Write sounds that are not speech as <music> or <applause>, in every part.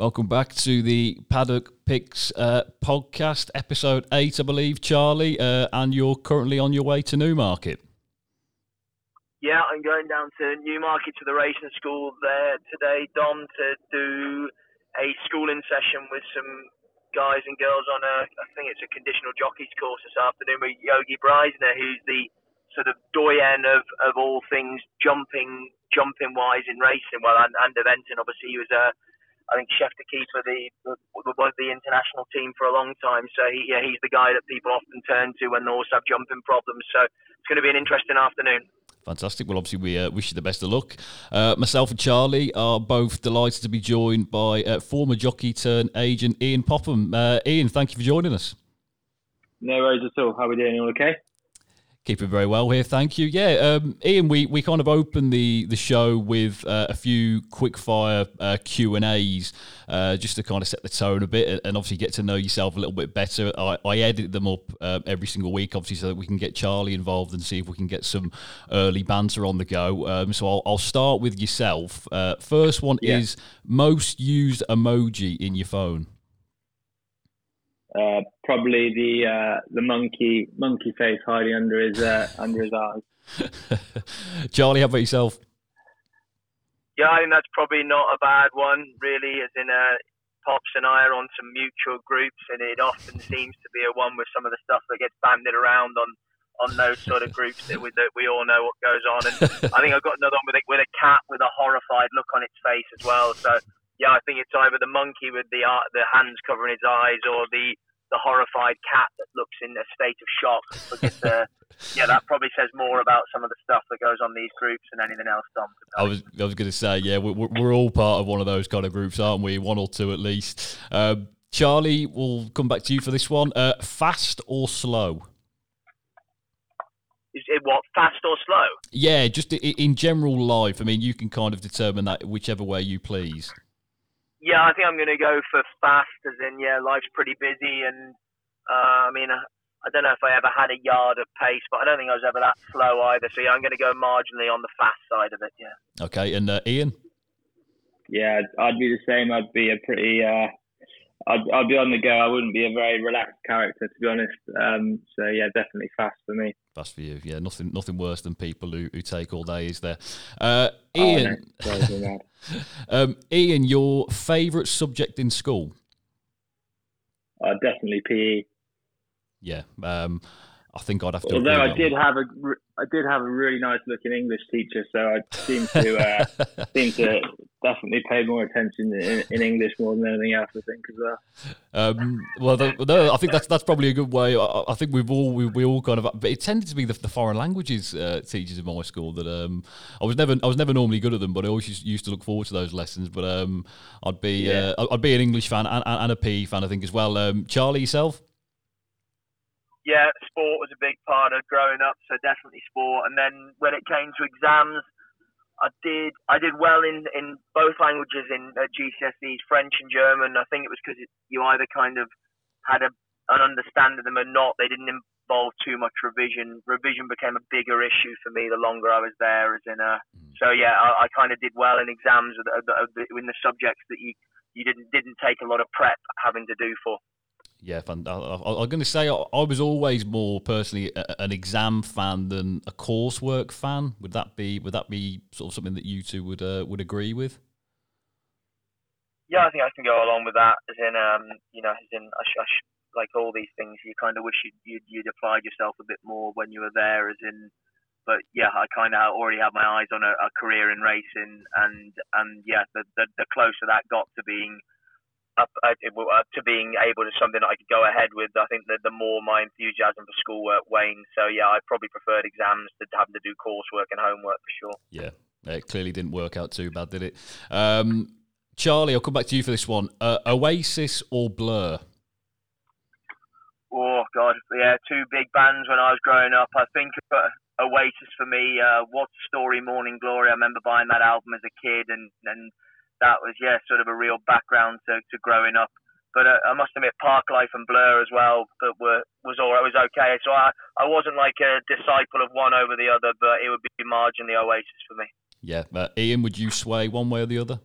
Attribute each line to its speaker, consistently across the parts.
Speaker 1: Welcome back to the Paddock Picks uh, podcast, episode eight, I believe, Charlie. Uh, and you're currently on your way to Newmarket.
Speaker 2: Yeah, I'm going down to Newmarket to the racing school there today, Dom, to do a schooling session with some guys and girls on a, I think it's a conditional jockeys course this afternoon with Yogi Breisner, who's the sort of doyen of, of all things jumping jumping wise in racing. Well, and, and eventing, obviously, he was a I think chef d'equipe the, the was the international team for a long time. So he, yeah, he's the guy that people often turn to when they also have jumping problems. So it's going to be an interesting afternoon.
Speaker 1: Fantastic. Well, obviously, we uh, wish you the best of luck. Uh, myself and Charlie are both delighted to be joined by uh, former jockey turn agent Ian Popham. Uh, Ian, thank you for joining us.
Speaker 3: No worries at all. How are we doing? All okay?
Speaker 1: Keeping very well here, thank you. Yeah, um, Ian, we, we kind of opened the the show with uh, a few quick fire uh, Q and A's uh, just to kind of set the tone a bit and obviously get to know yourself a little bit better. I, I edit them up uh, every single week, obviously, so that we can get Charlie involved and see if we can get some early banter on the go. Um, so I'll, I'll start with yourself. Uh, first one yeah. is most used emoji in your phone.
Speaker 3: Uh, probably the uh, the monkey monkey face hiding under his uh, under his eyes. <laughs>
Speaker 1: Charlie, how about yourself?
Speaker 2: Yeah, I think that's probably not a bad one, really. As in, uh, Pops and I are on some mutual groups, and it often <laughs> seems to be a one with some of the stuff that gets banded around on on those sort of groups that we, that we all know what goes on. And <laughs> I think I've got another one with a, with a cat with a horrified look on its face as well. So yeah, I think it's either the monkey with the uh, the hands covering his eyes or the the horrified cat that looks in a state of shock. Because, uh, <laughs> yeah, that probably says more about some of the stuff that goes on these groups than anything else, Dom.
Speaker 1: I was I was going to say, yeah, we're, we're all part of one of those kind of groups, aren't we? One or two at least. Um, Charlie, we'll come back to you for this one. Uh, fast or slow?
Speaker 2: Is it what fast or slow?
Speaker 1: Yeah, just in general life. I mean, you can kind of determine that whichever way you please.
Speaker 2: Yeah, I think I'm going to go for fast, as in, yeah, life's pretty busy, and uh, I mean, uh, I don't know if I ever had a yard of pace, but I don't think I was ever that slow either. So yeah, I'm going to go marginally on the fast side of it. Yeah.
Speaker 1: Okay, and uh, Ian.
Speaker 3: Yeah, I'd be the same. I'd be a pretty uh, I'd, I'd be on the go. I wouldn't be a very relaxed character, to be honest. Um, so yeah, definitely fast for me.
Speaker 1: Fast for you, yeah. Nothing, nothing worse than people who, who take all day, is there? Uh, Ian, oh, <laughs> um, Ian, your favourite subject in school?
Speaker 3: Uh, definitely PE.
Speaker 1: Yeah, um, I think I'd have to.
Speaker 3: Although I did one. have a, I did have a really nice looking English teacher, so I seem to uh, <laughs> seem to definitely pay more attention in, in, English more than anything else. I think as well.
Speaker 1: Um, well, the, no, I think that's that's probably a good way. I, I think we've all we, we, all kind of, but it tended to be the, the foreign languages uh, teachers in my school that um, I was never I was never normally good at them, but I always used to look forward to those lessons. But um, I'd be yeah. uh, I'd be an English fan and, and, a PE fan, I think as well. Um, Charlie, yourself
Speaker 2: yeah, sport was a big part of growing up, so definitely sport. And then when it came to exams, I did I did well in, in both languages in uh, GCSEs, French and German. I think it was because you either kind of had a, an understanding of them or not. They didn't involve too much revision. Revision became a bigger issue for me the longer I was there. As in, uh, mm. so yeah, I, I kind of did well in exams of the, of the, in the subjects that you you didn't didn't take a lot of prep having to do for.
Speaker 1: Yeah, I, I, am going to say I, I, was always more personally a, an exam fan than a coursework fan. Would that be would that be sort of something that you two would uh, would agree with?
Speaker 2: Yeah, I think I can go along with that. As in, um, you know, as in, I sh- I sh- like all these things, you kind of wish you'd, you'd, you'd applied yourself a bit more when you were there. As in, but yeah, I kind of already had my eyes on a, a career in racing, and and yeah, the, the the closer that got to being up, uh, uh, to being able to something that I could go ahead with. I think that the more my enthusiasm for schoolwork waned. So yeah, I probably preferred exams to having to do coursework and homework for sure.
Speaker 1: Yeah, it clearly didn't work out too bad, did it? Um, Charlie, I'll come back to you for this one. Uh, Oasis or Blur?
Speaker 2: Oh God, yeah, two big bands when I was growing up. I think uh, Oasis for me. Uh, What's the story? Morning Glory. I remember buying that album as a kid, and and that was yeah sort of a real background to, to growing up. But uh, I must admit, Parklife and Blur as well that were was all it was okay. So I I wasn't like a disciple of one over the other, but it would be marginally Oasis for me.
Speaker 1: Yeah, uh, Ian, would you sway one way or the other?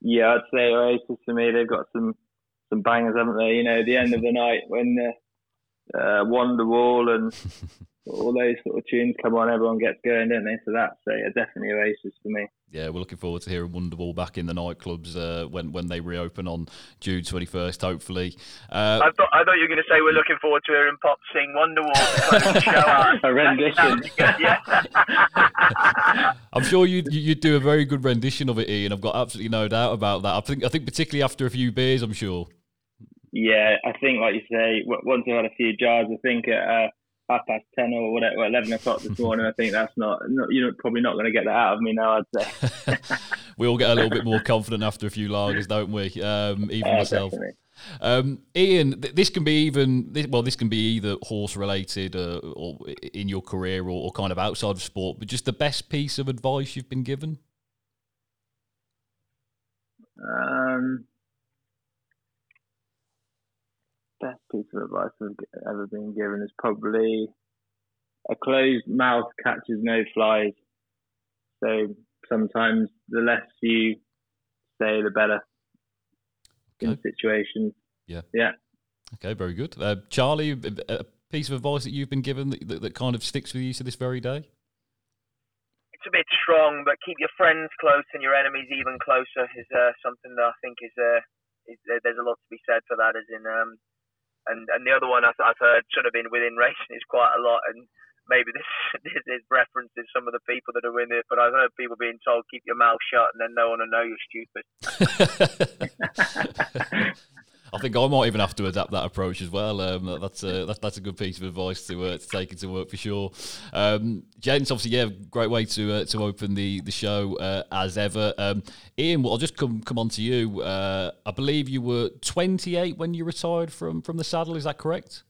Speaker 3: Yeah, I'd say Oasis for me. They've got some some bangers, haven't they? You know, the end of the night when the uh, Wonderwall and <laughs> all those sort of tunes come on, everyone gets going, don't they? So that's uh, definitely Oasis for me.
Speaker 1: Yeah, we're looking forward to hearing Wonderwall back in the nightclubs uh, when when they reopen on June twenty first, hopefully.
Speaker 2: Uh, I thought I thought you were going to say we're looking forward to hearing Pop sing Wonderwall. <laughs> Kind
Speaker 3: of a rendition. <laughs>
Speaker 1: I'm sure you you'd do a very good rendition of it, Ian. I've got absolutely no doubt about that. I think I think particularly after a few beers, I'm sure.
Speaker 3: Yeah, I think like you say, once I've had a few jars, I think. Uh, half past ten or whatever, eleven o'clock this <laughs> morning. I think that's not, not you're probably not going to get that out of me now. I'd say. <laughs>
Speaker 1: we all get a little bit more confident after a few lagers, don't we? Um, even myself. Um, Ian, th- this can be even this, well, this can be either horse related uh, or in your career or, or kind of outside of sport, but just the best piece of advice you've been given.
Speaker 3: Um, best piece of advice I've ever been given is probably a closed mouth catches no flies. So sometimes the less you say, the better okay. in situations.
Speaker 1: Yeah.
Speaker 3: Yeah.
Speaker 1: Okay, very good. Uh, Charlie, a piece of advice that you've been given that, that, that, kind of sticks with you to this very day?
Speaker 2: It's a bit strong, but keep your friends close and your enemies even closer is uh, something that I think is, uh, is uh, there's a lot to be said for that. As in, um, and and the other one I've, I've heard sort of been within racing is quite a lot, and maybe this this is references some of the people that are in it, but I've heard people being told keep your mouth shut, and then no one will know you're stupid. <laughs>
Speaker 1: I think I might even have to adapt that approach as well. Um, that's a that's, that's a good piece of advice to uh, to take into work for sure. Um, James, obviously, yeah, great way to uh, to open the the show uh, as ever. Um, Ian, well, I'll just come come on to you. Uh, I believe you were 28 when you retired from from the saddle. Is that correct?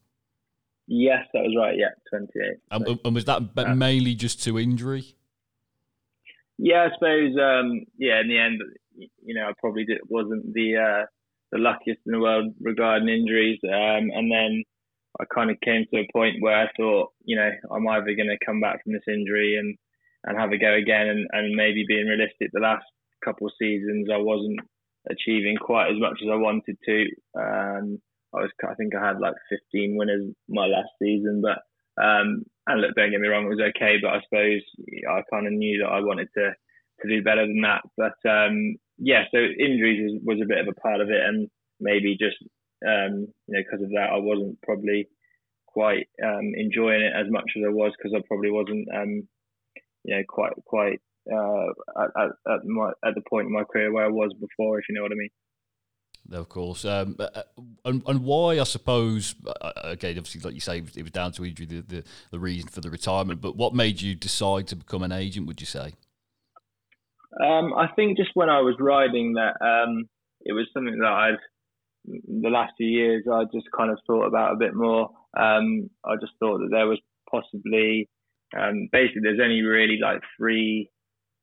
Speaker 3: Yes, that was right. Yeah, 28.
Speaker 1: And, and was that mainly just to injury?
Speaker 3: Yeah, I suppose. Um, yeah, in the end, you know, I probably did, wasn't the uh, the luckiest in the world regarding injuries. Um, and then I kind of came to a point where I thought, you know, I'm either going to come back from this injury and, and have a go again. And, and maybe being realistic, the last couple of seasons I wasn't achieving quite as much as I wanted to. Um, I was, I think I had like 15 winners my last season, but um, and look, don't get me wrong, it was okay, but I suppose I kind of knew that I wanted to to do better than that. But um, yeah, so injuries was, was a bit of a part of it, and maybe just um, you know because of that, I wasn't probably quite um, enjoying it as much as I was because I probably wasn't um, you know quite quite uh, at, at, my at the point in my career where I was before, if you know what I mean.
Speaker 1: Of course, um, uh, uh, and, and why I suppose uh, again, obviously, like you say, it was down to injury the, the, the reason for the retirement. But what made you decide to become an agent? Would you say?
Speaker 3: Um, I think just when I was riding that, um, it was something that I've the last few years I just kind of thought about a bit more. Um, I just thought that there was possibly um, basically there's only really like three,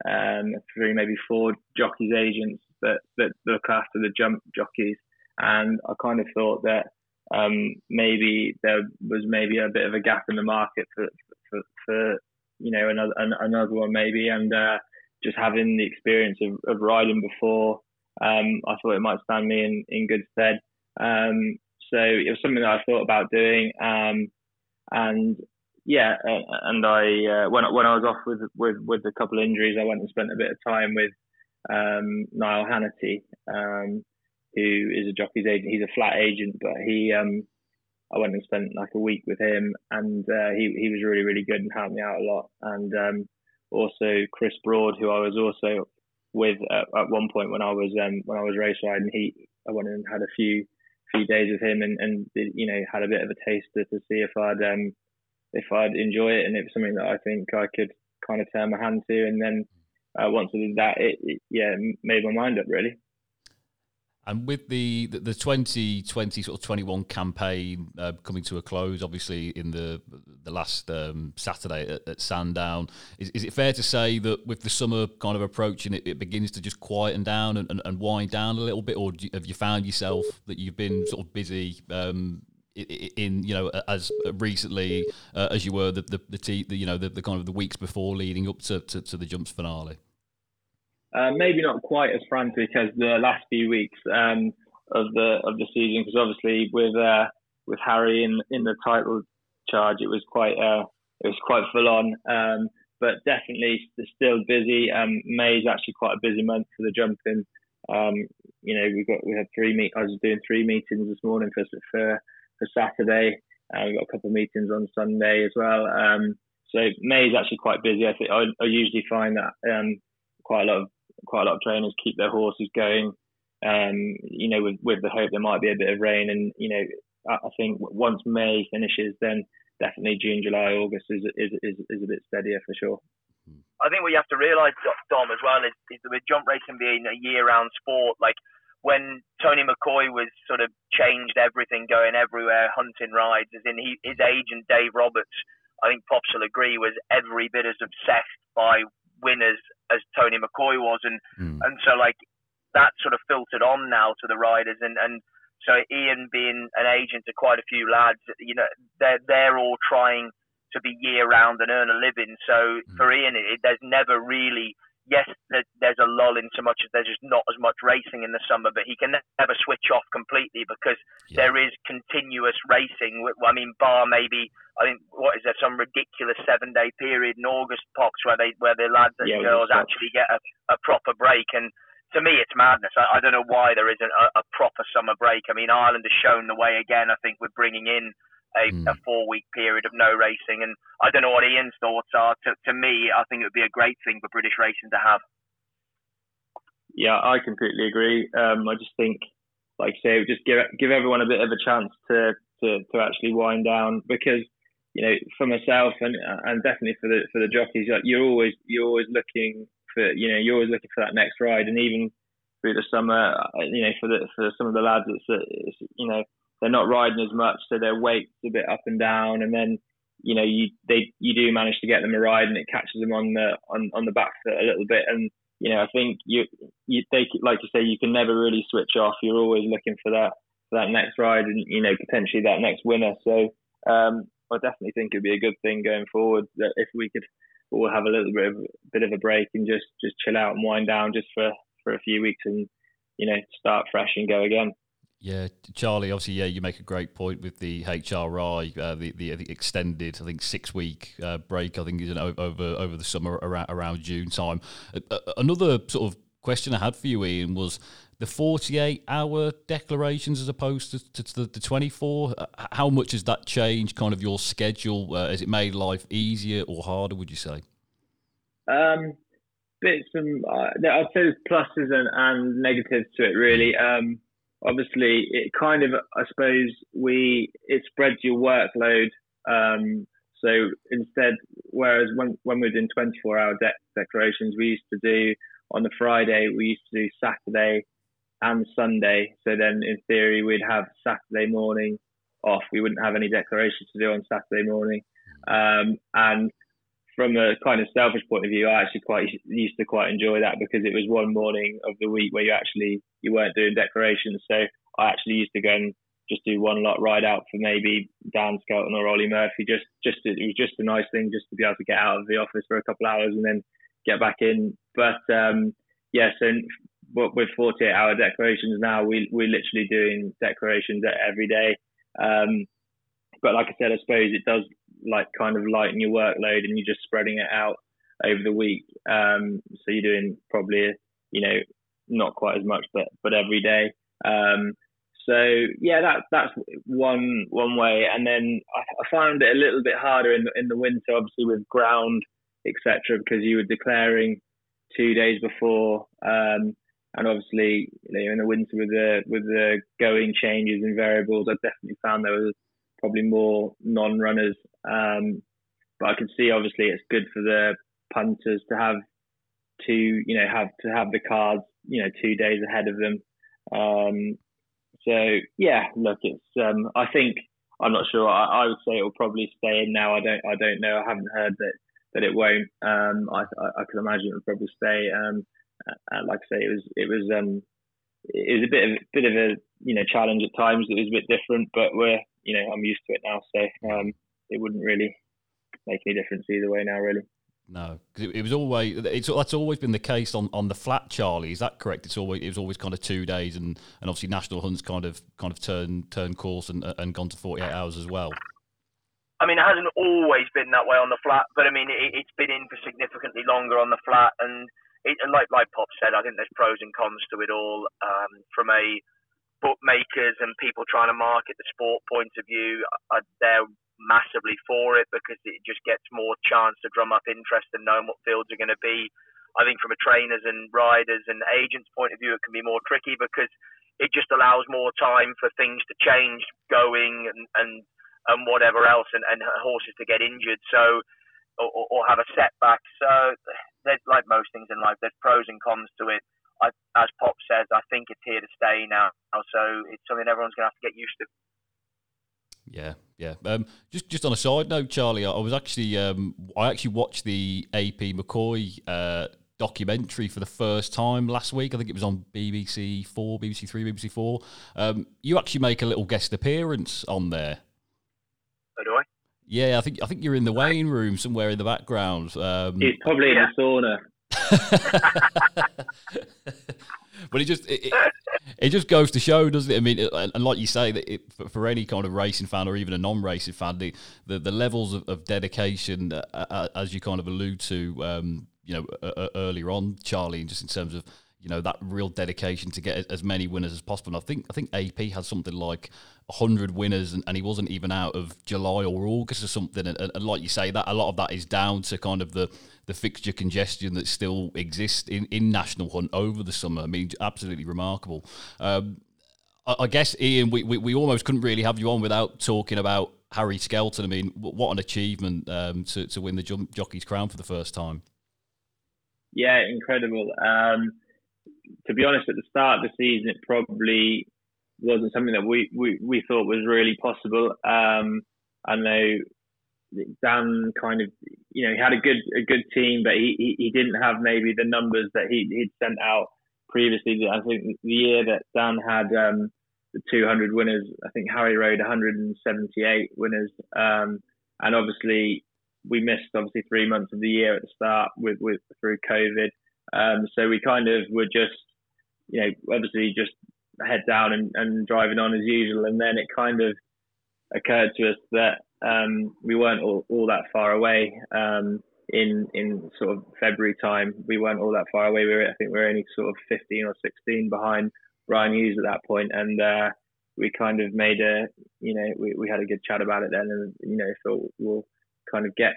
Speaker 3: um, three maybe four jockeys agents that that look after the jump jockeys, and I kind of thought that um, maybe there was maybe a bit of a gap in the market for for, for you know another another one maybe, and uh, just having the experience of, of riding before, um, I thought it might stand me in, in good stead. Um, so it was something that I thought about doing. Um, and yeah, and I uh, when when I was off with with with a couple of injuries, I went and spent a bit of time with um, Niall Hannity, um, who is a jockey's agent. He's a flat agent, but he um, I went and spent like a week with him, and uh, he he was really really good and helped me out a lot. And um, also Chris Broad, who I was also with at, at one point when I was um, when I was race riding. He I went and had a few few days with him and and you know had a bit of a taster to see if I'd um if I'd enjoy it and it was something that I think I could kind of turn my hand to. And then uh, once I did that, it, it yeah made my mind up really.
Speaker 1: And with the, the, the 2020 sort of 21 campaign uh, coming to a close, obviously in the the last um, Saturday at, at Sandown, is, is it fair to say that with the summer kind of approaching, it, it begins to just quieten down and, and, and wind down a little bit, or have you found yourself that you've been sort of busy um, in you know as recently uh, as you were the the, the, the you know the, the, kind of the weeks before leading up to, to, to the jumps finale?
Speaker 3: Uh, maybe not quite as frantic as the last few weeks um, of the of the season, because obviously with uh, with Harry in in the title charge, it was quite uh, it was quite full on. Um, but definitely still busy. Um, May is actually quite a busy month for the jumping. Um, you know, we got we had three meet. I was doing three meetings this morning for for for Saturday. Uh, we got a couple of meetings on Sunday as well. Um, so May is actually quite busy. I think I, I usually find that um, quite a lot of quite a lot of trainers keep their horses going. Um, you know, with with the hope there might be a bit of rain, and you know, I, I think once May finishes, then definitely June, July, August is is is, is a bit steadier for sure.
Speaker 2: I think what you have to realise, Dom, as well, is, is with jump racing being a year-round sport, like when Tony McCoy was sort of changed everything, going everywhere, hunting rides, as in he, his agent Dave Roberts, I think Pops will agree, was every bit as obsessed by winners as Tony McCoy was, and mm. and so like that sort of filtered on now to the riders, and and so Ian being an agent to quite a few lads, you know, they're they're all trying to be year round and earn a living. So mm. for Ian, it, there's never really yes, there's a lull in so much as there's just not as much racing in the summer, but he can never switch off completely because yeah. there is continuous racing. I mean, bar maybe I think what is there some ridiculous seven day period in August pops where they where the lads and yeah, girls actually get a, a proper break and. To me, it's madness. I, I don't know why there isn't a, a proper summer break. I mean, Ireland has shown the way again. I think we're bringing in a, mm. a four week period of no racing. And I don't know what Ian's thoughts are. To, to me, I think it would be a great thing for British racing to have.
Speaker 3: Yeah, I completely agree. Um, I just think, like I say, just give give everyone a bit of a chance to to, to actually wind down because you know for myself and and definitely for the for the jockeys, like you're always you're always looking for you know you're always looking for that next ride, and even through the summer, uh, you know for the for some of the lads, it's, it's you know they're not riding as much, so their weight's a bit up and down, and then you know you they you do manage to get them a ride, and it catches them on the on, on the back foot a little bit, and you know I think you you they like you say you can never really switch off. You're always looking for that for that next ride, and you know potentially that next winner. So um, I definitely think it'd be a good thing going forward that if we could all have a little bit of bit of a break and just just chill out and wind down just for for a few weeks and you know start fresh and go again.
Speaker 1: Yeah, Charlie. Obviously, yeah, you make a great point with the HRI, uh, the, the, the extended, I think six week uh, break. I think is over over the summer around around June time. Uh, another sort of question I had for you, Ian, was the forty eight hour declarations as opposed to, to, the, the twenty four. Uh, how much has that changed? Kind of your schedule? Uh, has it made life easier or harder? Would you say?
Speaker 3: Um, bits uh, I'd say there's pluses and, and negatives to it. Really. Um, obviously it kind of I suppose we it spreads your workload. Um, so instead, whereas when when we were doing 24 hour de- declarations, we used to do on the Friday we used to do Saturday and Sunday. So then in theory we'd have Saturday morning off. We wouldn't have any declarations to do on Saturday morning. Um, and from a kind of selfish point of view, I actually quite used to quite enjoy that because it was one morning of the week where you actually you weren't doing declarations. So I actually used to go and just do one lot ride out for maybe Dan Skelton or Olly Murphy. Just just it was just a nice thing just to be able to get out of the office for a couple of hours and then get back in. But um, yeah, so with 48 hour declarations now, we we're literally doing declarations every day. Um, but like I said, I suppose it does like kind of lighten your workload and you're just spreading it out over the week. Um, so you're doing probably, you know, not quite as much, but but every day. Um, so yeah, that that's one one way. And then I, I found it a little bit harder in the in the winter, obviously with ground, etc., because you were declaring two days before. Um, and obviously, you know, in the winter with the with the going changes and variables, I definitely found there was probably more non-runners. Um, but I can see obviously it's good for the punters to have to you know have to have the cards you know two days ahead of them. Um, so yeah, look, it's um, I think I'm not sure. I, I, would say it will probably stay in now. I don't I don't know. I haven't heard that that it won't. Um, I, I, I can imagine it will probably stay. Um, uh, like I say, it was it was um, it was a bit of bit of a you know challenge at times. It was a bit different, but we're you know, I'm used to it now, so um, it wouldn't really make any difference either way now, really.
Speaker 1: No, because it, it, was always it's that's always been the case on, on the flat. Charlie, is that correct? It's always it was always kind of two days, and, and obviously national hunts kind of kind of turned turn course and and gone to forty eight hours as well.
Speaker 2: I mean, it hasn't always been that way on the flat, but I mean, it, has been in for significantly longer on the flat, and it, like like Pop said, I think there's pros and cons to it all. Um, from a bookmakers and people trying to market the sport point of view, uh, they're massively for it because it just gets more chance to drum up interest and knowing what fields are going to be. I think from a trainers and riders and agents point of view, it can be more tricky because it just allows more time for things to change, going and and, and whatever else, and, and horses to get injured. So. Or, or have a setback. So, there's like most things in life, there's pros and cons to it. I, as Pop says, I think it's here to stay now. So it's something everyone's going to have to get used to.
Speaker 1: Yeah, yeah. Um, just just on a side note, Charlie, I was actually um, I actually watched the AP McCoy uh, documentary for the first time last week. I think it was on BBC Four, BBC Three, BBC Four. Um, you actually make a little guest appearance on there.
Speaker 2: Oh, do I?
Speaker 1: Yeah, I think I think you're in the weighing room somewhere in the background.
Speaker 3: Um, it's probably yeah. in the sauna.
Speaker 1: But it just it, it, just goes to show, doesn't it? I mean, and like you say, that it, for, for, any kind of racing fan or even a non-racing fan, the the, the levels of, of dedication, uh, uh, as you kind of allude to, um, you know, uh, earlier on, Charlie, just in terms of you know that real dedication to get as many winners as possible. And I think I think AP had something like hundred winners, and, and, he wasn't even out of July or August or something. And, and, like you say, that a lot of that is down to kind of the the fixture congestion that still exists in, in National Hunt over the summer. I mean, absolutely remarkable. Um, I, I, guess Ian, we, we, we almost couldn't really have you on without talking about Harry Skelton. I mean, what an achievement um, to to win the jockey's crown for the first time.
Speaker 3: Yeah, incredible. Um, to be honest, at the start of the season, it probably wasn't something that we, we, we thought was really possible. Um, I know Dan kind of, you know, he had a good a good team, but he, he, he didn't have maybe the numbers that he, he'd sent out previously. I think the year that Dan had um, the 200 winners, I think Harry rode 178 winners, um, and obviously we missed obviously three months of the year at the start with, with through COVID. Um, so we kind of were just, you know, obviously just head down and, and driving on as usual. And then it kind of occurred to us that um, we weren't all, all, that far away um, in in sort of February time. We weren't all that far away. We were, I think we were only sort of 15 or 16 behind Brian Hughes at that point, and uh, we kind of made a, you know, we, we had a good chat about it then, and you know, so we'll kind of get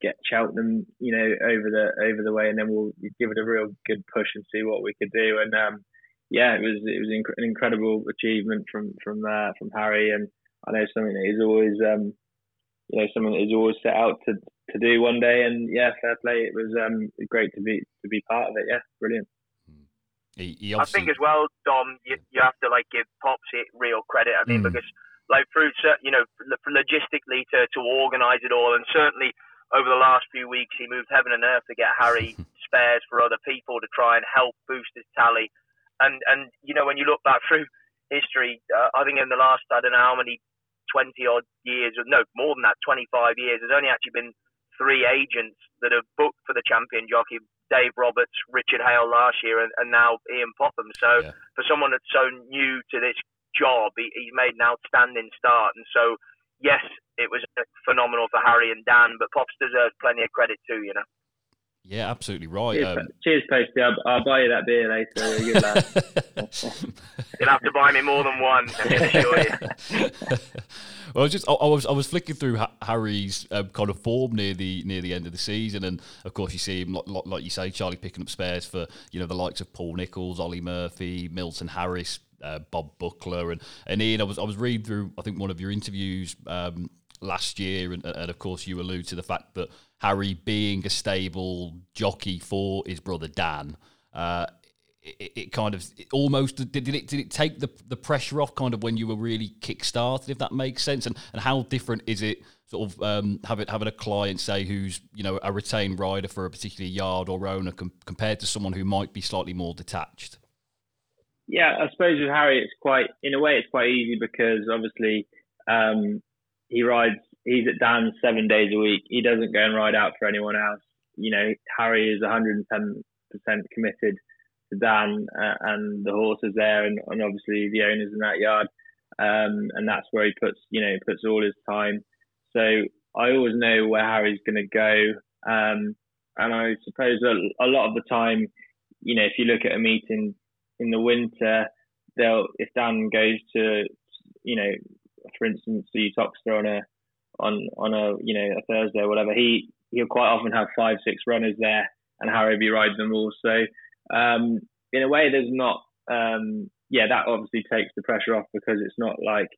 Speaker 3: get Cheltenham, you know, over the over the way, and then we'll give it a real good push and see what we could do. And um, yeah, it was it was an incredible achievement from from uh, from Harry, and I know something that he's always um, you know something that he's always set out to to do one day. And yeah, fair play. It was um, great to be to be part of it. Yeah, brilliant.
Speaker 1: He, he
Speaker 2: I think as well, Dom, you, you have to like give Pops it real credit. I mean, mm. because like through you know logistically to to organise it all, and certainly over the last few weeks, he moved heaven and earth to get Harry <laughs> spares for other people to try and help boost his tally. And and you know when you look back through history, uh, I think in the last I don't know how many twenty odd years, or no more than that, twenty five years, there's only actually been three agents that have booked for the champion jockey. Dave Roberts, Richard Hale last year, and, and now Ian Popham. So yeah. for someone that's so new to this job, he, he's made an outstanding start. And so yes, it was phenomenal for Harry and Dan, but Pops deserves plenty of credit too, you know.
Speaker 1: Yeah, absolutely right.
Speaker 3: Cheers, um, cheers Posty. I'll, I'll, buy you that beer later. You're good <laughs>
Speaker 2: You'll have to buy me more than one. <laughs>
Speaker 1: well, I was just I, I, was I was flicking through Harry's um, kind of form near the near the end of the season, and of course you see him like, like you say, Charlie picking up spares for you know the likes of Paul Nicholls, Olly Murphy, Milton Harris, uh, Bob Buckler, and and Ian. I was I was reading through I think one of your interviews um, last year, and, and, of course you allude to the fact that Harry being a stable jockey for his brother Dan. Uh, it, it, kind of it almost did, did it did it take the the pressure off kind of when you were really kick started if that makes sense and and how different is it sort of um, having having a client say who's you know a retained rider for a particular yard or owner com- compared to someone who might be slightly more detached
Speaker 3: yeah, I suppose with Harry, it's quite in a way it's quite easy because obviously um, he rides. He's at Dan seven days a week. He doesn't go and ride out for anyone else. you know, Harry is 110% committed to Dan uh, and the horses there, and, and, obviously the owners in that yard. Um, and that's where he puts, you know, puts all his time. So I always know where Harry's going to go. Um, and I suppose a, a, lot of the time, you know, if you look at a meeting in the winter, they'll if Dan goes to, you know, for instance, the Uttoxeter on a on on a you know a Thursday or whatever, he he'll quite often have five six runners there, and Harry will be riding them all. So um, in a way, there's not um, yeah that obviously takes the pressure off because it's not like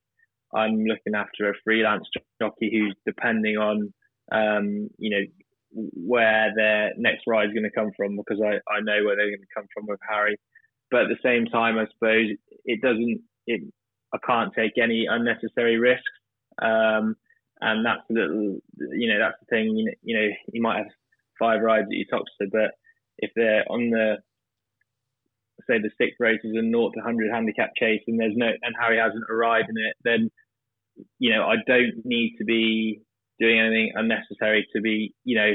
Speaker 3: I'm looking after a freelance jockey who's depending on um, you know where their next ride is going to come from because I, I know where they're going to come from with Harry. But at the same time, I suppose it doesn't. It I can't take any unnecessary risks. Um, and that's the little, you know, that's the thing. You know, you might have five rides at your Uttoxeter, but if they're on the say the six races and naught to hundred handicap chase, and there's no and Harry hasn't arrived in it, then you know I don't need to be doing anything unnecessary to be, you know,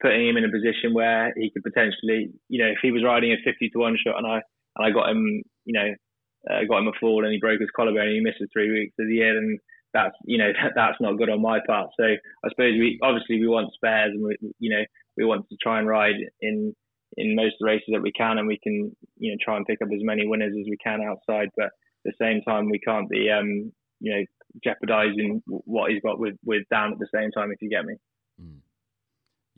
Speaker 3: putting him in a position where he could potentially, you know, if he was riding a 50 to one shot and I and I got him, you know, uh, got him a fall and he broke his collarbone and he misses three weeks of the year, then that's you know <laughs> that, that's not good on my part. So I suppose we obviously we want spares and we you know we want to try and ride in in most of the races that we can and we can you know try and pick up as many winners as we can outside. But at the same time we can't be um you know jeopardising what he's got with with Dan at the same time. If you get me.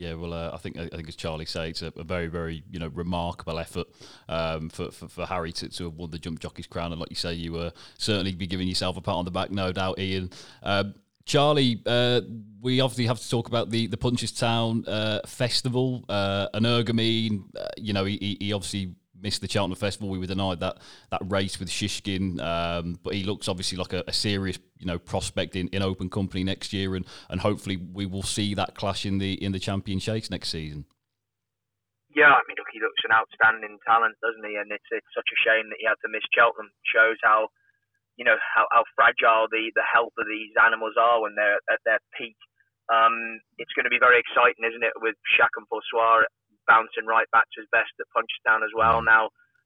Speaker 1: Yeah, well, uh, I think I think as Charlie said, it's a, a very, very you know remarkable effort um, for, for, for Harry to, to have won the jump jockey's crown, and like you say, you were certainly be giving yourself a pat on the back, no doubt, Ian. Um, Charlie, uh, we obviously have to talk about the the Punchestown uh, festival. Uh, uh, you know, he, he obviously missed the Cheltenham Festival. We were denied that that race with Shishkin, um, but he looks obviously like a, a, serious you know prospect in, in open company next year, and, and hopefully we will see that clash in the in the champion chase next season.
Speaker 2: Yeah, I mean, look, he looks an outstanding talent, doesn't he? And it's it's such a shame that he had to miss Cheltenham. Shows how you know how, how fragile the the health of these animals are when they're at their peak. Um, it's going to be very exciting, isn't it, with Chacun Pour Soi bouncing right back to his best at Punchestown as well. Mm. Now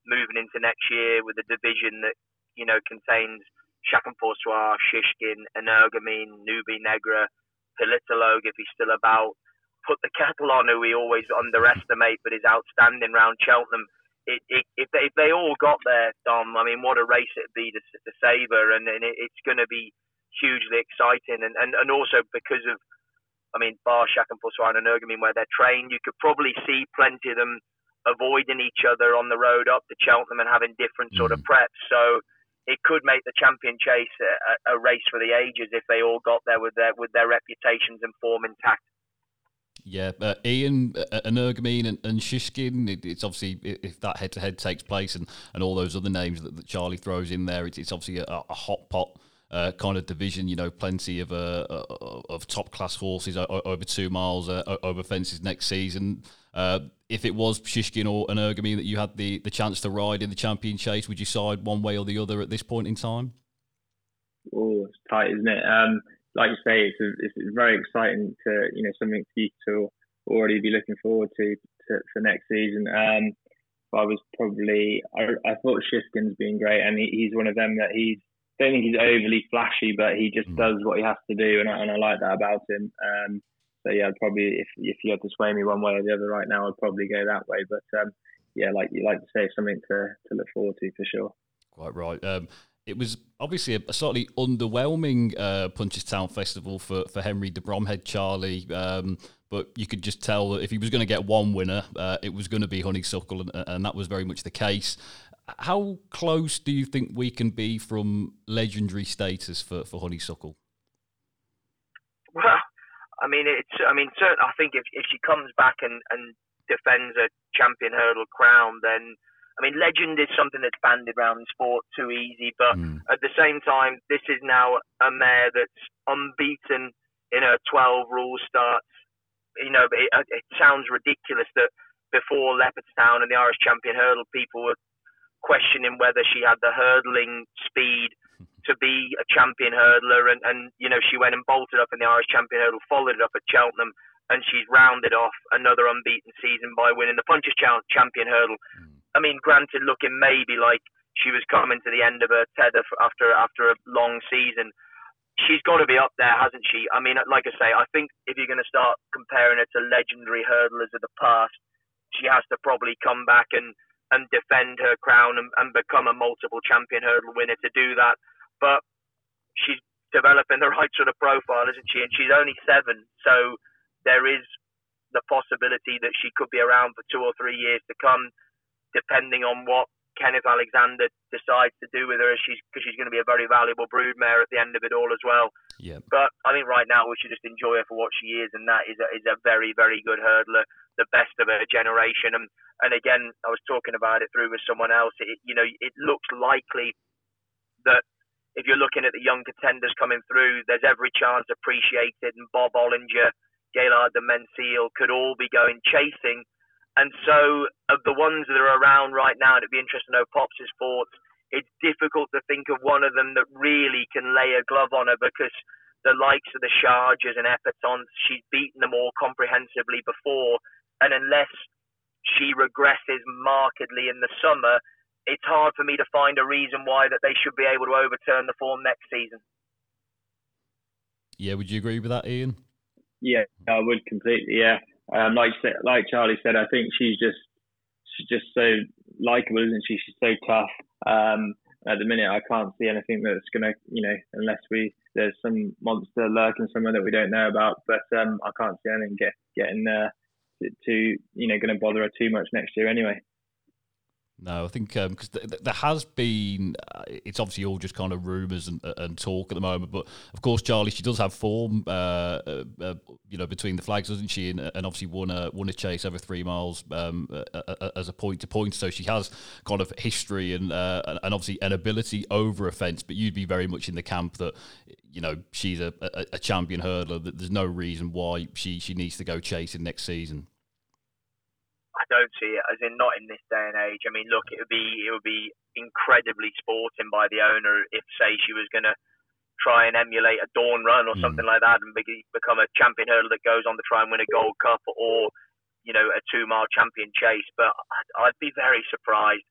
Speaker 2: moving into next year with a division that you know contains Chacun Pour Shishkin, Energumene, Nube Negra, Politologue if he's still about. Put the kettle on, who we always underestimate, but is outstanding round Cheltenham. It, it, if, they, if they all got there, Dom, I mean, what a race it'd be to, to savour, and, and it, it's going to be hugely exciting, and, and, and also because of I mean, Barshak and Soi and Energumene, where they're trained, you could probably see plenty of them avoiding each other on the road up to Cheltenham and having different sort of mm. preps. So it could make the champion chase a, a, race for the ages if they all got there with their with their reputations and form intact.
Speaker 1: Yeah, uh, Ian, uh, Energumene and, and Shishkin, it, it's obviously, if that head to head takes place and, and all those other names that, that Charlie throws in there, it's, it's obviously a, a hot pot uh, kind of division. You know, plenty of uh, uh of top class horses over two miles uh, over fences next season. Uh, if it was Shishkin or an Energumene that you had the, the chance to ride in the champion chase, would you side one way or the other at this point in time?
Speaker 3: Oh, it's tight, isn't it? Um, like you say, it's, a, it's very exciting to you know something for you to already be looking forward to, to for next season. Um, I was probably I, I thought Shishkin's been great, and he, he's one of them that he's don't think he's overly flashy, but he just mm. does what he has to do, and I, and I like that about him. Um, so yeah, I'd probably if if you had to sway me one way or the other right now, I'd probably go that way. But um, yeah, like you like to say, something to to look forward to for sure.
Speaker 1: Quite right. Um, it was obviously a, slightly underwhelming uh, Punchestown festival for, for Henry de Bromhead, Charlie. Um, but you could just tell that if he was going to get one winner, uh, it was going to be Honeysuckle, and, and, that was very much the case. How close do you think we can be from legendary status for, for Honeysuckle?
Speaker 2: Well, I mean, it's. I mean, certainly, I think if, if she comes back and, and defends a champion hurdle crown, then I mean, legend is something that's bandied around in sport too easy. But mm. at the same time, this is now a mare that's unbeaten in her 12 rule starts. You know, it, it sounds ridiculous that before Leopardstown and the Irish Champion Hurdle, people were questioning whether she had the hurdling speed to be a champion hurdler. And, and, you know, she went and bolted up in the Irish champion hurdle, followed it up at Cheltenham, and she's rounded off another unbeaten season by winning the Punchestown Champion Hurdle. I mean, granted, looking maybe like she was coming to the end of her tether after after a long season. She's got to be up there, hasn't she? I mean, like I say, I think if you're going to start comparing her to legendary hurdlers of the past, she has to probably come back and and defend her crown and, and become a multiple champion hurdle winner to do that. But she's developing the <laughs> right sort of profile, isn't she? And she's only seven, so there is the possibility that she could be around for two or three years to come, depending on what Kenneth Alexander decides to do with her. She's because she's going to be a very valuable broodmare at the end of it all as well.
Speaker 1: Yeah.
Speaker 2: But I think right now we should just enjoy her for what she is, and that is a, is a very very good hurdler, the best of her generation. And and again, I was talking about it through with someone else. It, you know, it looks likely that if you're looking at the young contenders coming through, there's every chance Appreciate It and Bob Olinger, Gaillard Du Mesnil could all be going chasing. And so, of the ones that are around right now, it'd be interesting to know Pops' thoughts. It's difficult to think of one of them that really can lay a glove on her because the likes of the Sharjahs and Epatantes, she's beaten them all comprehensively before. And unless she regresses markedly in the summer, it's hard for me to find a reason why that they should be able to overturn the form next season.
Speaker 1: Yeah, would you agree with that, Ian?
Speaker 3: Yeah, I would completely. Yeah, um, like like Charlie said, I think she's just she's just so likable, isn't she? She's so tough. Um, at the minute, I can't see anything that's gonna, you know, unless we there's some monster lurking somewhere that we don't know about. But um, I can't see anything get getting uh, to, to you know going to bother her too much next year anyway.
Speaker 1: No, I think because um, th- th- there has been. Uh, it's obviously all just kind of rumours and, uh, and, talk at the moment, but of course, Charlie, she does have form. Uh, uh, uh you know, between the flags, doesn't she? And, and, obviously won a won a chase over three miles um, uh, as a point to point. So she has kind of history and and obviously an ability over a fence. But you'd be very much in the camp that you know she's a, a, a champion hurdler. That there's no reason why she she needs to go chasing next season.
Speaker 2: I don't see it as in not in this day and age. I mean, look, it would be it would be incredibly sporting by the owner if, say, she was going to try and emulate a dawn run or mm. something like that and be, become a champion hurdler that goes on to try and win a Gold Cup or you know a two mile champion chase. But I'd, I'd be very surprised.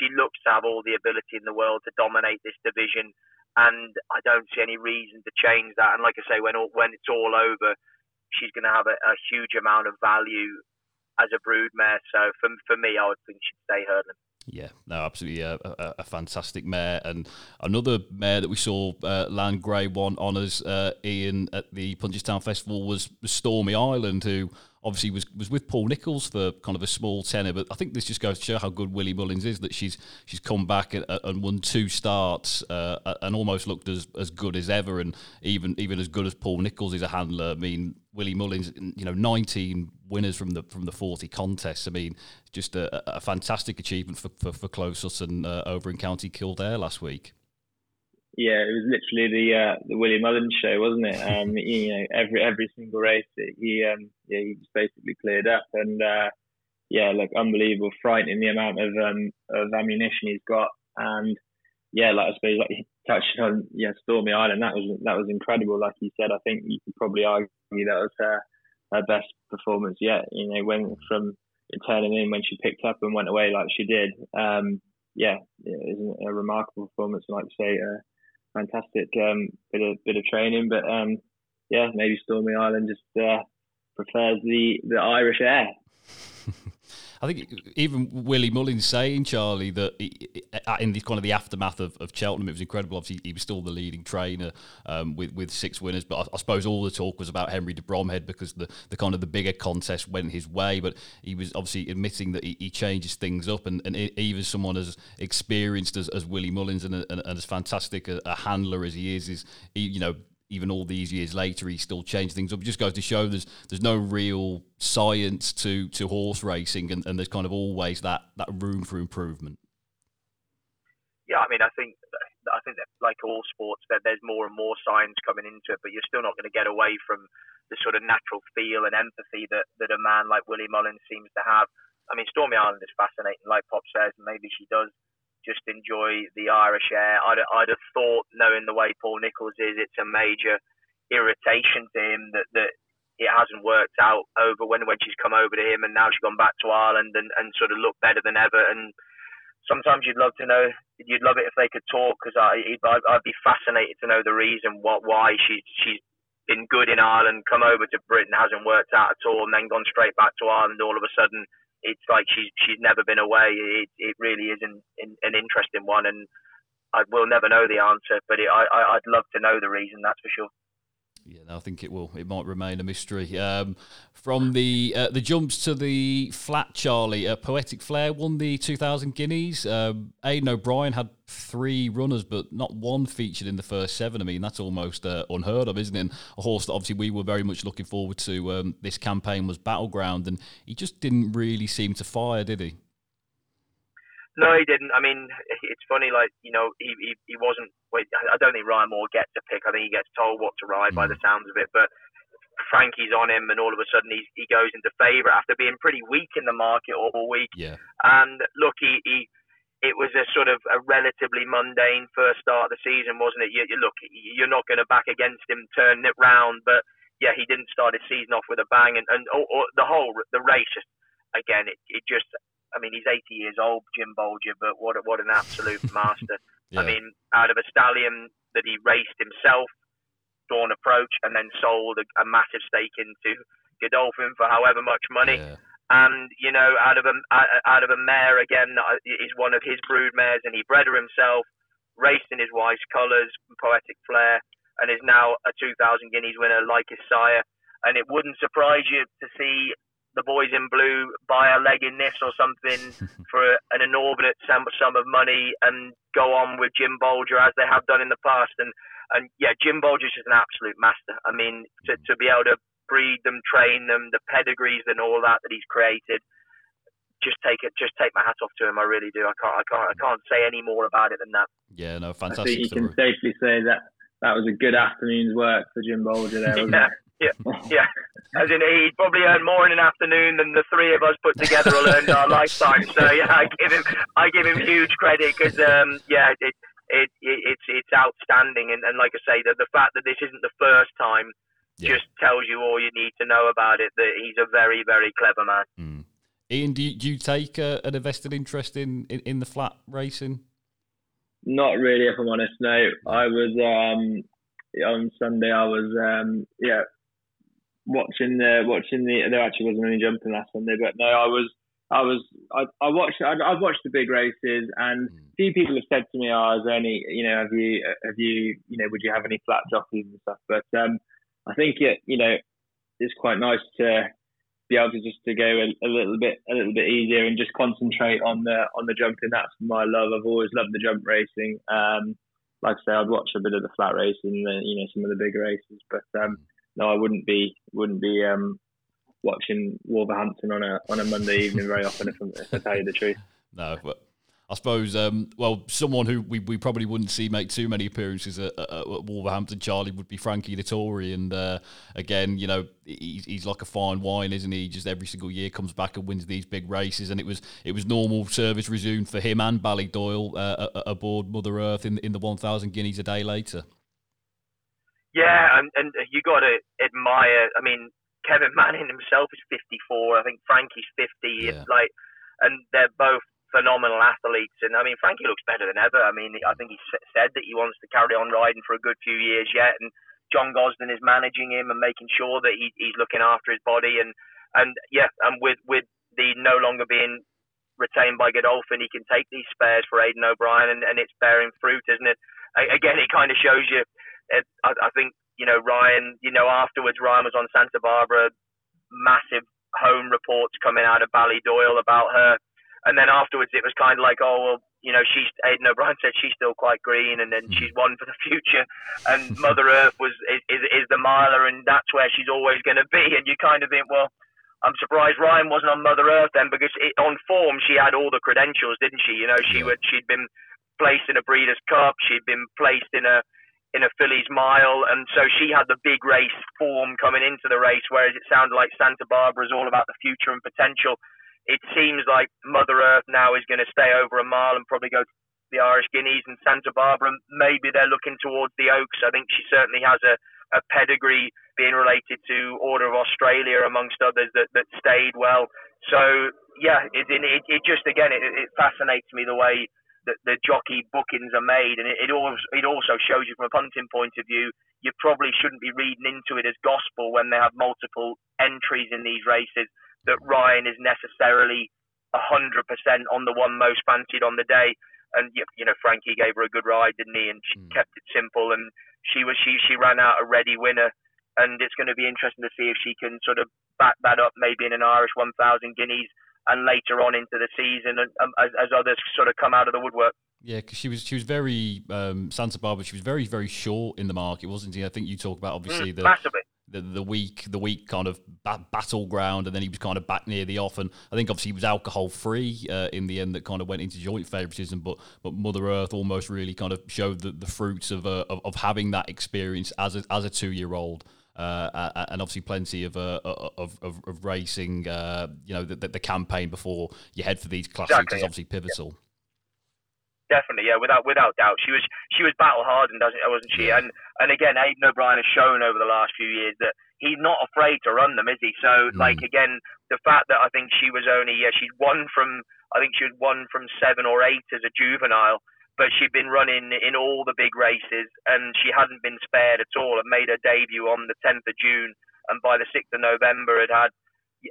Speaker 2: She looks to have all the ability in the world to dominate this division, and I don't see any reason to change that. And like I say, when all, when it's all over, she's going to have a, a huge amount of value as a broodmare. So for, for me, I would think she'd stay hurdling.
Speaker 1: Yeah, no, absolutely a, a, a, fantastic mare. And another mare that we saw uh, land Grade 1 honours, uh, Ian, at the Punchestown Festival was Stormy Island, who obviously was, was with Paul Nicholls for kind of a small tenor. But I think this just goes to show how good Willie Mullins is that she's she's come back and, and won two starts uh, and almost looked as, as good as ever, and even even as good as Paul Nicholls is a handler. I mean, Willie Mullins, you know, 19 winners from the from the 40 contests. I mean, just a, a fantastic achievement for for, for Closutton uh, over in County Kildare last week
Speaker 3: yeah, it was literally the uh, the William Mullins show, wasn't it? Um, <laughs> you know, every every single race, he um, yeah, he was basically cleared up, and uh, yeah, like unbelievable, frightening the amount of um of ammunition he's got, and yeah, like I suppose like he touched on yeah, Stormy Island, that was that was incredible. Like you said, I think you could probably argue that was her her best performance yet. You know, when from turning in when she picked up and went away like she did. Um, yeah, it was a remarkable performance, like I say. Uh, fantastic um, bit of bit of training. But um, yeah, maybe Stormy Island just uh, prefers the the Irish air. <laughs>
Speaker 1: I think even Willie Mullins saying Charlie that he, in the kind of the aftermath of, of Cheltenham, it was incredible. Obviously, he was still the leading trainer um, with with six winners, but I, I, suppose all the talk was about Henry de Bromhead because the, the kind of the bigger contest went his way. But he was obviously admitting that he, he changes things up, and, and even someone as experienced as, as Willie Mullins and, and, and as fantastic a, a handler as he is, is he, you know even all these years later, he still changed things up. It just goes to show there's there's no real science to, to horse racing, and, and there's kind of always that, that room for improvement.
Speaker 2: Yeah, I mean, I think I think that like all sports, that there's more and more science coming into it, but you're still not going to get away from the sort of natural feel and empathy that, that a man like Willie Mullins seems to have. I mean, Stormy Island is fascinating, like Pop says, and maybe she does just enjoy the Irish air. I'd, I'd have thought, knowing the way Paul Nicholls is, it's a major irritation to him that, that it hasn't worked out over when when she's come over to him, and now she's gone back to Ireland and, and sort of looked better than ever. And sometimes you'd love to know, you'd love it if they could talk because I I'd, I'd be fascinated to know the reason what why she's she's been good in Ireland, come over to Britain, hasn't worked out at all, and then gone straight back to Ireland. All of a sudden, it's like she's she's never been away. It it really is an an interesting one, and I will never know the answer, but it, I I'd love to know the reason. That's for sure.
Speaker 1: Yeah, I think it will. It might remain a mystery. Um, from the uh, the jumps to the flat, Charlie, uh, Poetic Flare won the 2000 Guineas. Um, Aidan O'Brien had three runners, but not one featured in the first seven. I mean, that's almost uh, unheard of, isn't it? And a horse that obviously we were very much looking forward to. Um, this campaign was Battleground, and he just didn't really seem to fire, did he?
Speaker 2: No, he didn't. I mean, it's funny. Like you know, he he, he wasn't. Wait, I don't think Ryan Moore gets a pick. I think he gets told what to ride by the mm. sounds of it. But Frankie's on him, and all of a sudden he he goes into favour after being pretty weak in the market all week.
Speaker 1: Yeah.
Speaker 2: And look, he, he it was a sort of a relatively mundane first start of the season, wasn't it? You, you look, you're not going to back against him, turn it round, but yeah, he didn't start his season off with a bang, and and or, or the whole the race again, it, it just I mean, he's 80 years old, Jim Bolger, but what what an absolute <laughs> master. yeah. I mean, out of a stallion that he raced himself, Dawn Approach, and then sold a, a massive stake into Godolphin for however much money. Yeah. And you know, out of a out of a mare again uh, is one of his brood mares, and he bred her himself, raced in his wife's colours, poetic flare, and is now a 2,000 guineas winner like his sire. And it wouldn't surprise you to see the boys in blue buy a leg in this or something <laughs> for an inordinate sum, sum of money and go on with Jim Bolger as they have done in the past. And and yeah, Jim Bolger's just an absolute master. I mean, to, to be able to breed them, train them, the pedigrees and all that that he's created. Just take it. Just take my hat off to him. I really do. I can't. I can't. I can't say any more about it than that.
Speaker 1: Yeah, no, fantastic. I think
Speaker 3: you story. can safely say that that was a good afternoon's work for Jim Bolger there.
Speaker 2: wasn't <laughs> yeah, yeah, yeah. As in, he probably earned more in an afternoon than the three of us put together will earn our lifetime. So yeah, I give him, I give him huge credit because um, yeah, it, it, it, it's it's outstanding. And, and like I say, the the fact that this isn't the first time yeah. just tells you all you need to know about it. That he's a very very clever man.
Speaker 1: Mm. Ian, do you, do you take uh, an invested interest in, in, in the flat racing?
Speaker 3: Not really, if I'm honest. No, I was um, on Sunday. I was um, yeah watching the watching the there actually wasn't any jumping last Sunday, but no, I was I was I, I watched I, have watched the big races and mm. a few people have said to me, "Oh, is there any you know have you have you you know would you have any flat jockeys and stuff?" But um, I think it you know it's quite nice to be able to just to go a, a, little bit a little bit easier and just concentrate on the on the jumping. That's my love. I've always loved the jump racing. Um, like I say, I'd watch a bit of the flat racing, and you know, some of the big races, but um, no, I wouldn't be wouldn't be um, watching Wolverhampton on a on a Monday evening very often if, if I tell you the truth. <laughs>
Speaker 1: No, but I suppose, um, well, someone who we, we probably wouldn't see make too many appearances at, at, at Wolverhampton, Charlie, would be Frankie Dettori. And uh, again, you know, he's, he's like a fine wine, isn't he? Just every single year comes back and wins these big races. And it was it was normal service resumed for him and Ballydoyle uh, aboard Mother Earth in, in the 1,000 guineas a day later.
Speaker 2: Yeah, and, and you got to admire. I mean, Kevin <laughs> Manning himself is 54. I think Frankie's 50. Yeah. Like, and they're both phenomenal athletes. And I mean, Frankie looks better than ever. I mean, I think he said that he wants to carry on riding for a good few years yet. And John Gosden is managing him and making sure that he, he's looking after his body. And and yeah, and with with the no longer being retained by Godolphin, he can take these spares for Aidan O'Brien, and, and it's bearing fruit, isn't it? Again, it kind of shows you it, I, I think you know Ryan. You know afterwards, Ryan was on Santa Barbara. Massive home reports coming out of Ballydoyle about her, and then afterwards it was kind of like, oh well, you know, she's Aidan O'Brien said she's still quite green, and then hmm. she's one for the future. And Mother Earth was is, is, is the miler, and that's where she's always going to be. And you kind of think, well, I'm surprised Ryan wasn't on Mother Earth then, because it, on form she had all the credentials, didn't she? You know, she yeah. would she'd been placed in a Breeders' Cup, she'd been placed in a in a Fillies mile, and so she had the big race form coming into the race, whereas it sounded like Santa Barbara is all about the future and potential. It seems like Mother Earth now is going to stay over a mile and probably go to the Irish Guineas and Santa Barbara. Maybe they're looking towards the Oaks. I think she certainly has a, a pedigree being related to Order of Australia, amongst others, that, that stayed well. So, yeah, it, it, it just, again, it, it fascinates me the way that the jockey bookings are made, and it, it, also, it also shows you from a punting point of view, you probably shouldn't be reading into it as gospel when they have multiple entries in these races that Ryan is necessarily 100% on the one most fancied on the day. And you know, Frankie gave her a good ride, didn't he? And she mm. kept it simple, and she was she she ran out a ready winner. And it's going to be interesting to see if she can sort of back that up, maybe in an Irish 1,000 guineas and later on into the season, and um, as, as, others sort of come out of the woodwork.
Speaker 1: Yeah, because she was she was very um, Santa Barbara. She was very very short in the market, wasn't she? I think you talk about obviously mm, the
Speaker 2: massively.
Speaker 1: The, the week the week kind of battleground and then he was kind of back near the off and I think obviously he was alcohol free uh, in the end that kind of went into joint favoritism but but Mother Earth almost really kind of showed the, the fruits of, uh, of, of having that experience as a, as a two year old uh, and obviously plenty of, uh, of, of, of, racing. Uh, you know, the, the, campaign before you head for these classics exactly, is obviously pivotal.
Speaker 2: Definitely, yeah, without without doubt, she was she was battle hardened, wasn't she? Yeah. And and again, Aidan O'Brien has shown over the last few years that he's not afraid to run them, is he? So, mm. like again, the fact that I think she was only yeah, she'd won from I think she had won from seven or eight as a juvenile, but she'd been running in all the big races and she hadn't been spared at all and made her debut on the 10th of June and by the 6th of November had had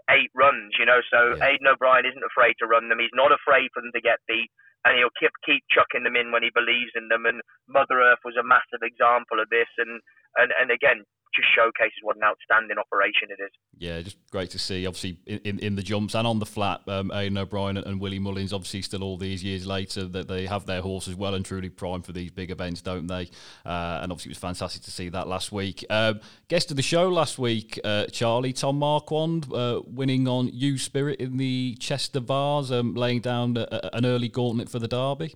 Speaker 2: eight runs, you know. So yeah. Aidan O'Brien isn't afraid to run them. He's not afraid for them to get beat and he'll keep keep chucking them in when he believes in them. And Mother Earth was a massive example of this. And and and again, just showcases what an outstanding operation it is.
Speaker 1: Yeah, just great to see. Obviously, in, in, in the jumps and on the flat, um, Aidan O'Brien and, and Willie Mullins, obviously, still all these years later, that they have their horses well and truly primed for these big events, don't they? Uh, and obviously, it was fantastic to see that last week. Um, guest of the show last week, uh, Charlie Tom Marquand, uh, winning on Youth Spirit in the Chester Vase, um, laying down a, an early gauntlet for the Derby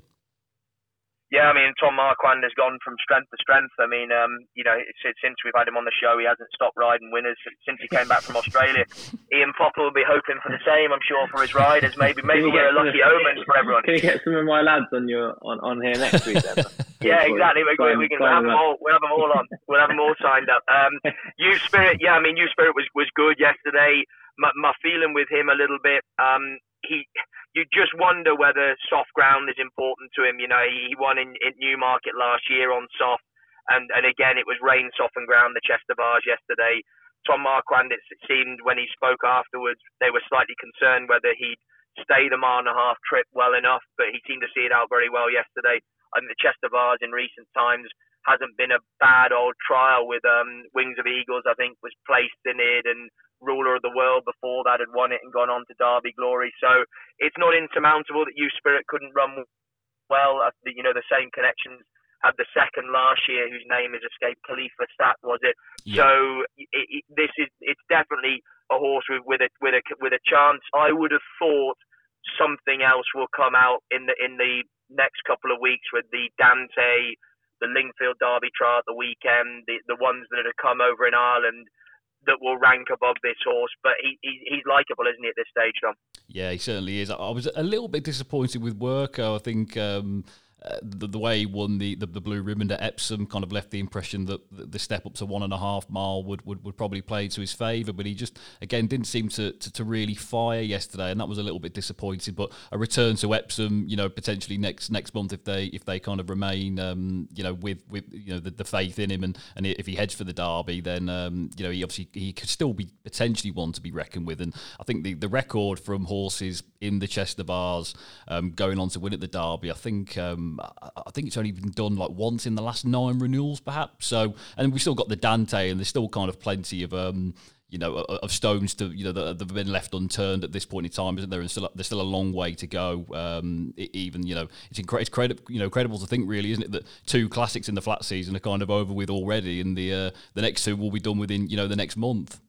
Speaker 2: yeah, I mean, Tom Marquand has gone from strength to strength. I mean, um, you know, since we've had him on the show, he hasn't stopped riding winners since he came back from Australia. <laughs> Ian Popham will be hoping for the same, I'm sure, for his riders. Maybe, maybe we're a lucky omen for everyone.
Speaker 3: Can you get some of my lads on your on, on here next week? Then? <laughs>
Speaker 2: yeah, exactly. We, we, we can we'll have them all. We'll have them all on. We'll have them all signed up. Um, <laughs> Youth Spirit, yeah, I mean, Youth Spirit was was good yesterday. My, my feeling with him a little bit. Um, he you just wonder whether soft ground is important to him. You know, he won in, in Newmarket last year on soft, and, and again, it was rain softened ground, the Chester Vase yesterday. Tom Marquand, it seemed when he spoke afterwards, they were slightly concerned whether he'd stay the mile and a half trip well enough, but he seemed to see it out very well yesterday. I think the Chester Vase in recent times hasn't been a bad old trial with um, Wings of Eagles, I think, was placed in it, and ruler of the world before that had won it and gone on to Derby glory. So it's not insurmountable that Youth Spirit couldn't run well. Uh, you know, the same connections had the second last year, whose name has escaped. Khalifa Sat was it? Yeah. So it, it, this is it's definitely a horse with, with a with a with a chance. I would have thought something else will come out in the in the next couple of weeks with the Dante, the Lingfield Derby trial at the weekend, the the ones that have come over in Ireland that will rank above this horse. But he, he he's likable, isn't he, at this stage, Tom?
Speaker 1: Yeah, he certainly is. I was a little bit disappointed with Wirko. I think. Um, uh, the, the, way he won the, the, the, blue ribbon at Epsom kind of left the impression that the step up to one and a half mile would, would, would probably play to his favour, but he just again didn't seem to, to, to, really fire yesterday, and that was a little bit disappointing. But a return to Epsom, you know, potentially next next month if they if they kind of remain, um, you know, with with you know the, the faith in him, and, and if he heads for the Derby, then um, you know he obviously he could still be potentially one to be reckoned with. And I think the the record from horses in the Chester Vase um, going on to win at the Derby, I think. Um, I think it's only been done like once in the last nine renewals, perhaps. So, and we've still got the Dante, and there's still kind of plenty of. Um, you know, of stones to you know that have been left unturned at this point in time, isn't there? And still, there's still a long way to go. Um, even you know, it's incredible. You know, credible to think, really, isn't it, that two classics in the flat season are kind of over with already, and the uh, the next two will be done within you know the next month.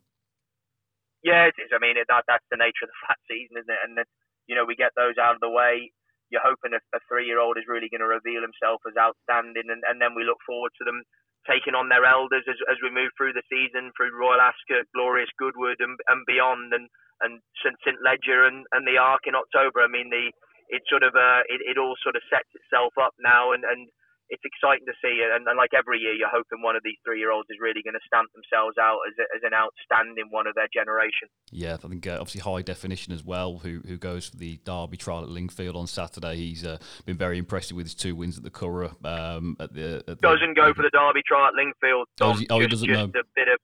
Speaker 2: Yeah, it is. I mean, that that's the nature of the flat season, isn't it? And you know, we get those out of the way you're hoping a, a three year old is really going to reveal himself as outstanding, and, and then we look forward to them taking on their elders as, as we move through the season through Royal Ascot, Glorious Goodwood, and, and beyond, and and St St Leger and, and the Arc in October. I mean, the it sort of uh, it, it all sort of sets itself up now, and and it's exciting to see. And, and like every year, you're hoping one of these three year olds is really going to stamp themselves out as, a, as an outstanding one of their generation.
Speaker 1: Yeah, I think uh, obviously high definition as well. Who who goes for the Derby trial at Lingfield on Saturday? He's uh, been very impressive with his two wins at the Curragh. Um, at the, at
Speaker 2: doesn't
Speaker 1: the,
Speaker 2: go for the Derby trial at Lingfield.
Speaker 1: Oh, he, oh, he doesn't
Speaker 2: just
Speaker 1: know.
Speaker 2: a bit of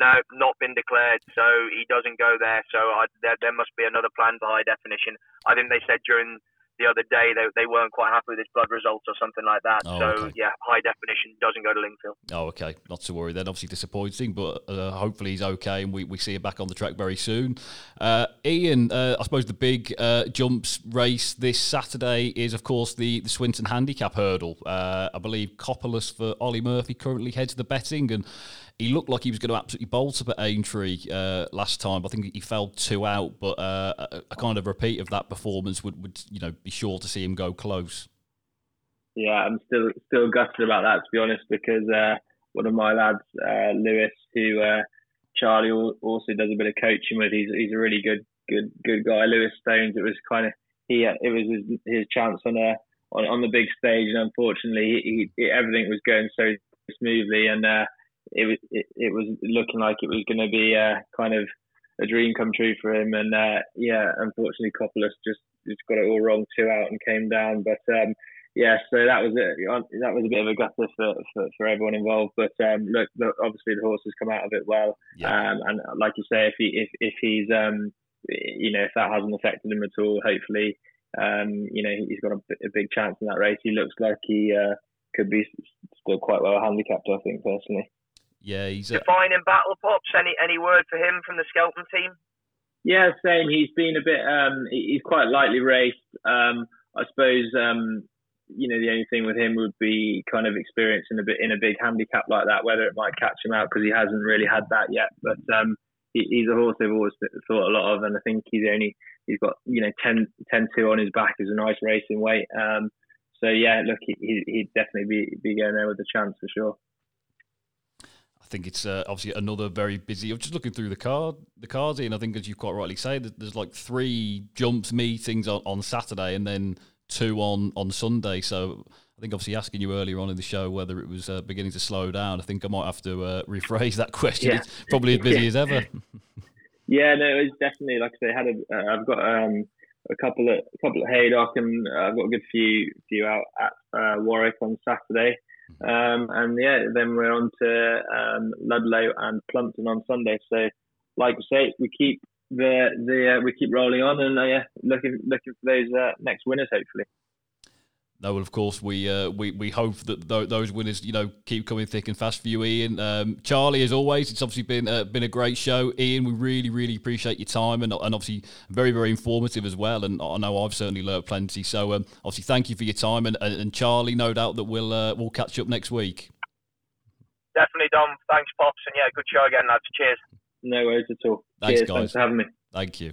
Speaker 2: no, not been declared, so he doesn't go there. So I, there, there must be another plan for high definition. I think they said during the other day they, they weren't quite happy with his blood results or something like that.
Speaker 1: Oh,
Speaker 2: so
Speaker 1: okay.
Speaker 2: yeah, high definition doesn't go to Lingfield.
Speaker 1: Oh, okay. Not to worry then. Obviously disappointing, but uh, hopefully he's okay and we, we see him back on the track very soon. Uh, Ian, uh, I suppose the big uh, jumps race this Saturday is, of course, the, the Swinton Handicap Hurdle. Uh, I believe Copperless for Olly Murphy currently heads the betting and he looked like he was going to absolutely bolt up at Aintree uh, last time. I think he fell two out, but uh, a, a, kind of repeat of that performance would, would you know be sure to see him go close.
Speaker 3: Yeah, I'm still still gutted about that to be honest, because uh, one of my lads, uh, Lewis, who uh, Charlie also does a bit of coaching with, he's he's a really good good good guy. Lewis Stones. It was kind of he it was his, his chance on a on, on the big stage, and unfortunately, he, he, everything was going so smoothly and uh, it was it, it was looking like it was going to be uh, kind of a dream come true for him. And uh, yeah, unfortunately, Copperless just just got it all wrong, two out, and came down. But um, yeah, so that was it. That was a bit of a gutter for, for, for everyone involved. But um, look, look, obviously the horse has come out of it well.
Speaker 1: Yeah.
Speaker 3: Um, and like you say, if he if if he's um, you know if that hasn't affected him at all, hopefully um, you know he's got a, a, big chance in that race. He looks like he uh, could be still quite well handicapped. I think personally.
Speaker 1: Yeah, he's
Speaker 2: a... defining battle pops. Any any word for him from the Skelton team?
Speaker 3: Yeah, same. He's been a bit. Um, he's quite lightly raced. Um, I suppose. Um, you know, the only thing with him would be kind of experiencing a bit in a big handicap like that, whether it might catch him out because he hasn't really had that yet. But um, he, he's a horse they've always thought a lot of, and I think he's only he's got you know 10, 10 2 on his back is a nice racing weight. Um, so yeah, look, he, he'd definitely be be going there with a chance for sure
Speaker 1: think it's uh, obviously another very busy. I'm just looking through the card, the cards, and I think as you quite rightly say, there's like three jumps meetings on, on Saturday and then two on on Sunday. So I think obviously asking you earlier on in the show whether it was uh, beginning to slow down. I think I might have to uh, <laughs> rephrase that question. Yeah. It's probably as busy
Speaker 3: yeah.
Speaker 1: as ever. <laughs>
Speaker 3: yeah, no, it's definitely like I say. Had a, uh, I've got um, a couple of a couple of Haydock and I've got a good few few out at uh, Warwick on Saturday. Um, and yeah, then we're on to um, Ludlow and Plumpton on Sunday. So, like I say, we keep the the uh, we keep rolling on, and uh, yeah, looking looking for those uh, next winners, hopefully.
Speaker 1: No, well, of course, we uh, we we hope that th- those winners, you know, keep coming thick and fast for you, Ian. Um, Charlie, as always, it's obviously been uh, been a great show. Ian, we really really appreciate your time and, and obviously very very informative as well. And I know I've certainly learnt plenty. So um, obviously, thank you for your time. And, and Charlie, no doubt that we'll uh, we'll catch up next week.
Speaker 2: Definitely, Dom. Thanks, pops, and yeah, good show again, lads. Cheers.
Speaker 3: No worries at all.
Speaker 1: Thanks,
Speaker 3: Cheers.
Speaker 1: guys.
Speaker 3: Thanks for having me.
Speaker 1: Thank you.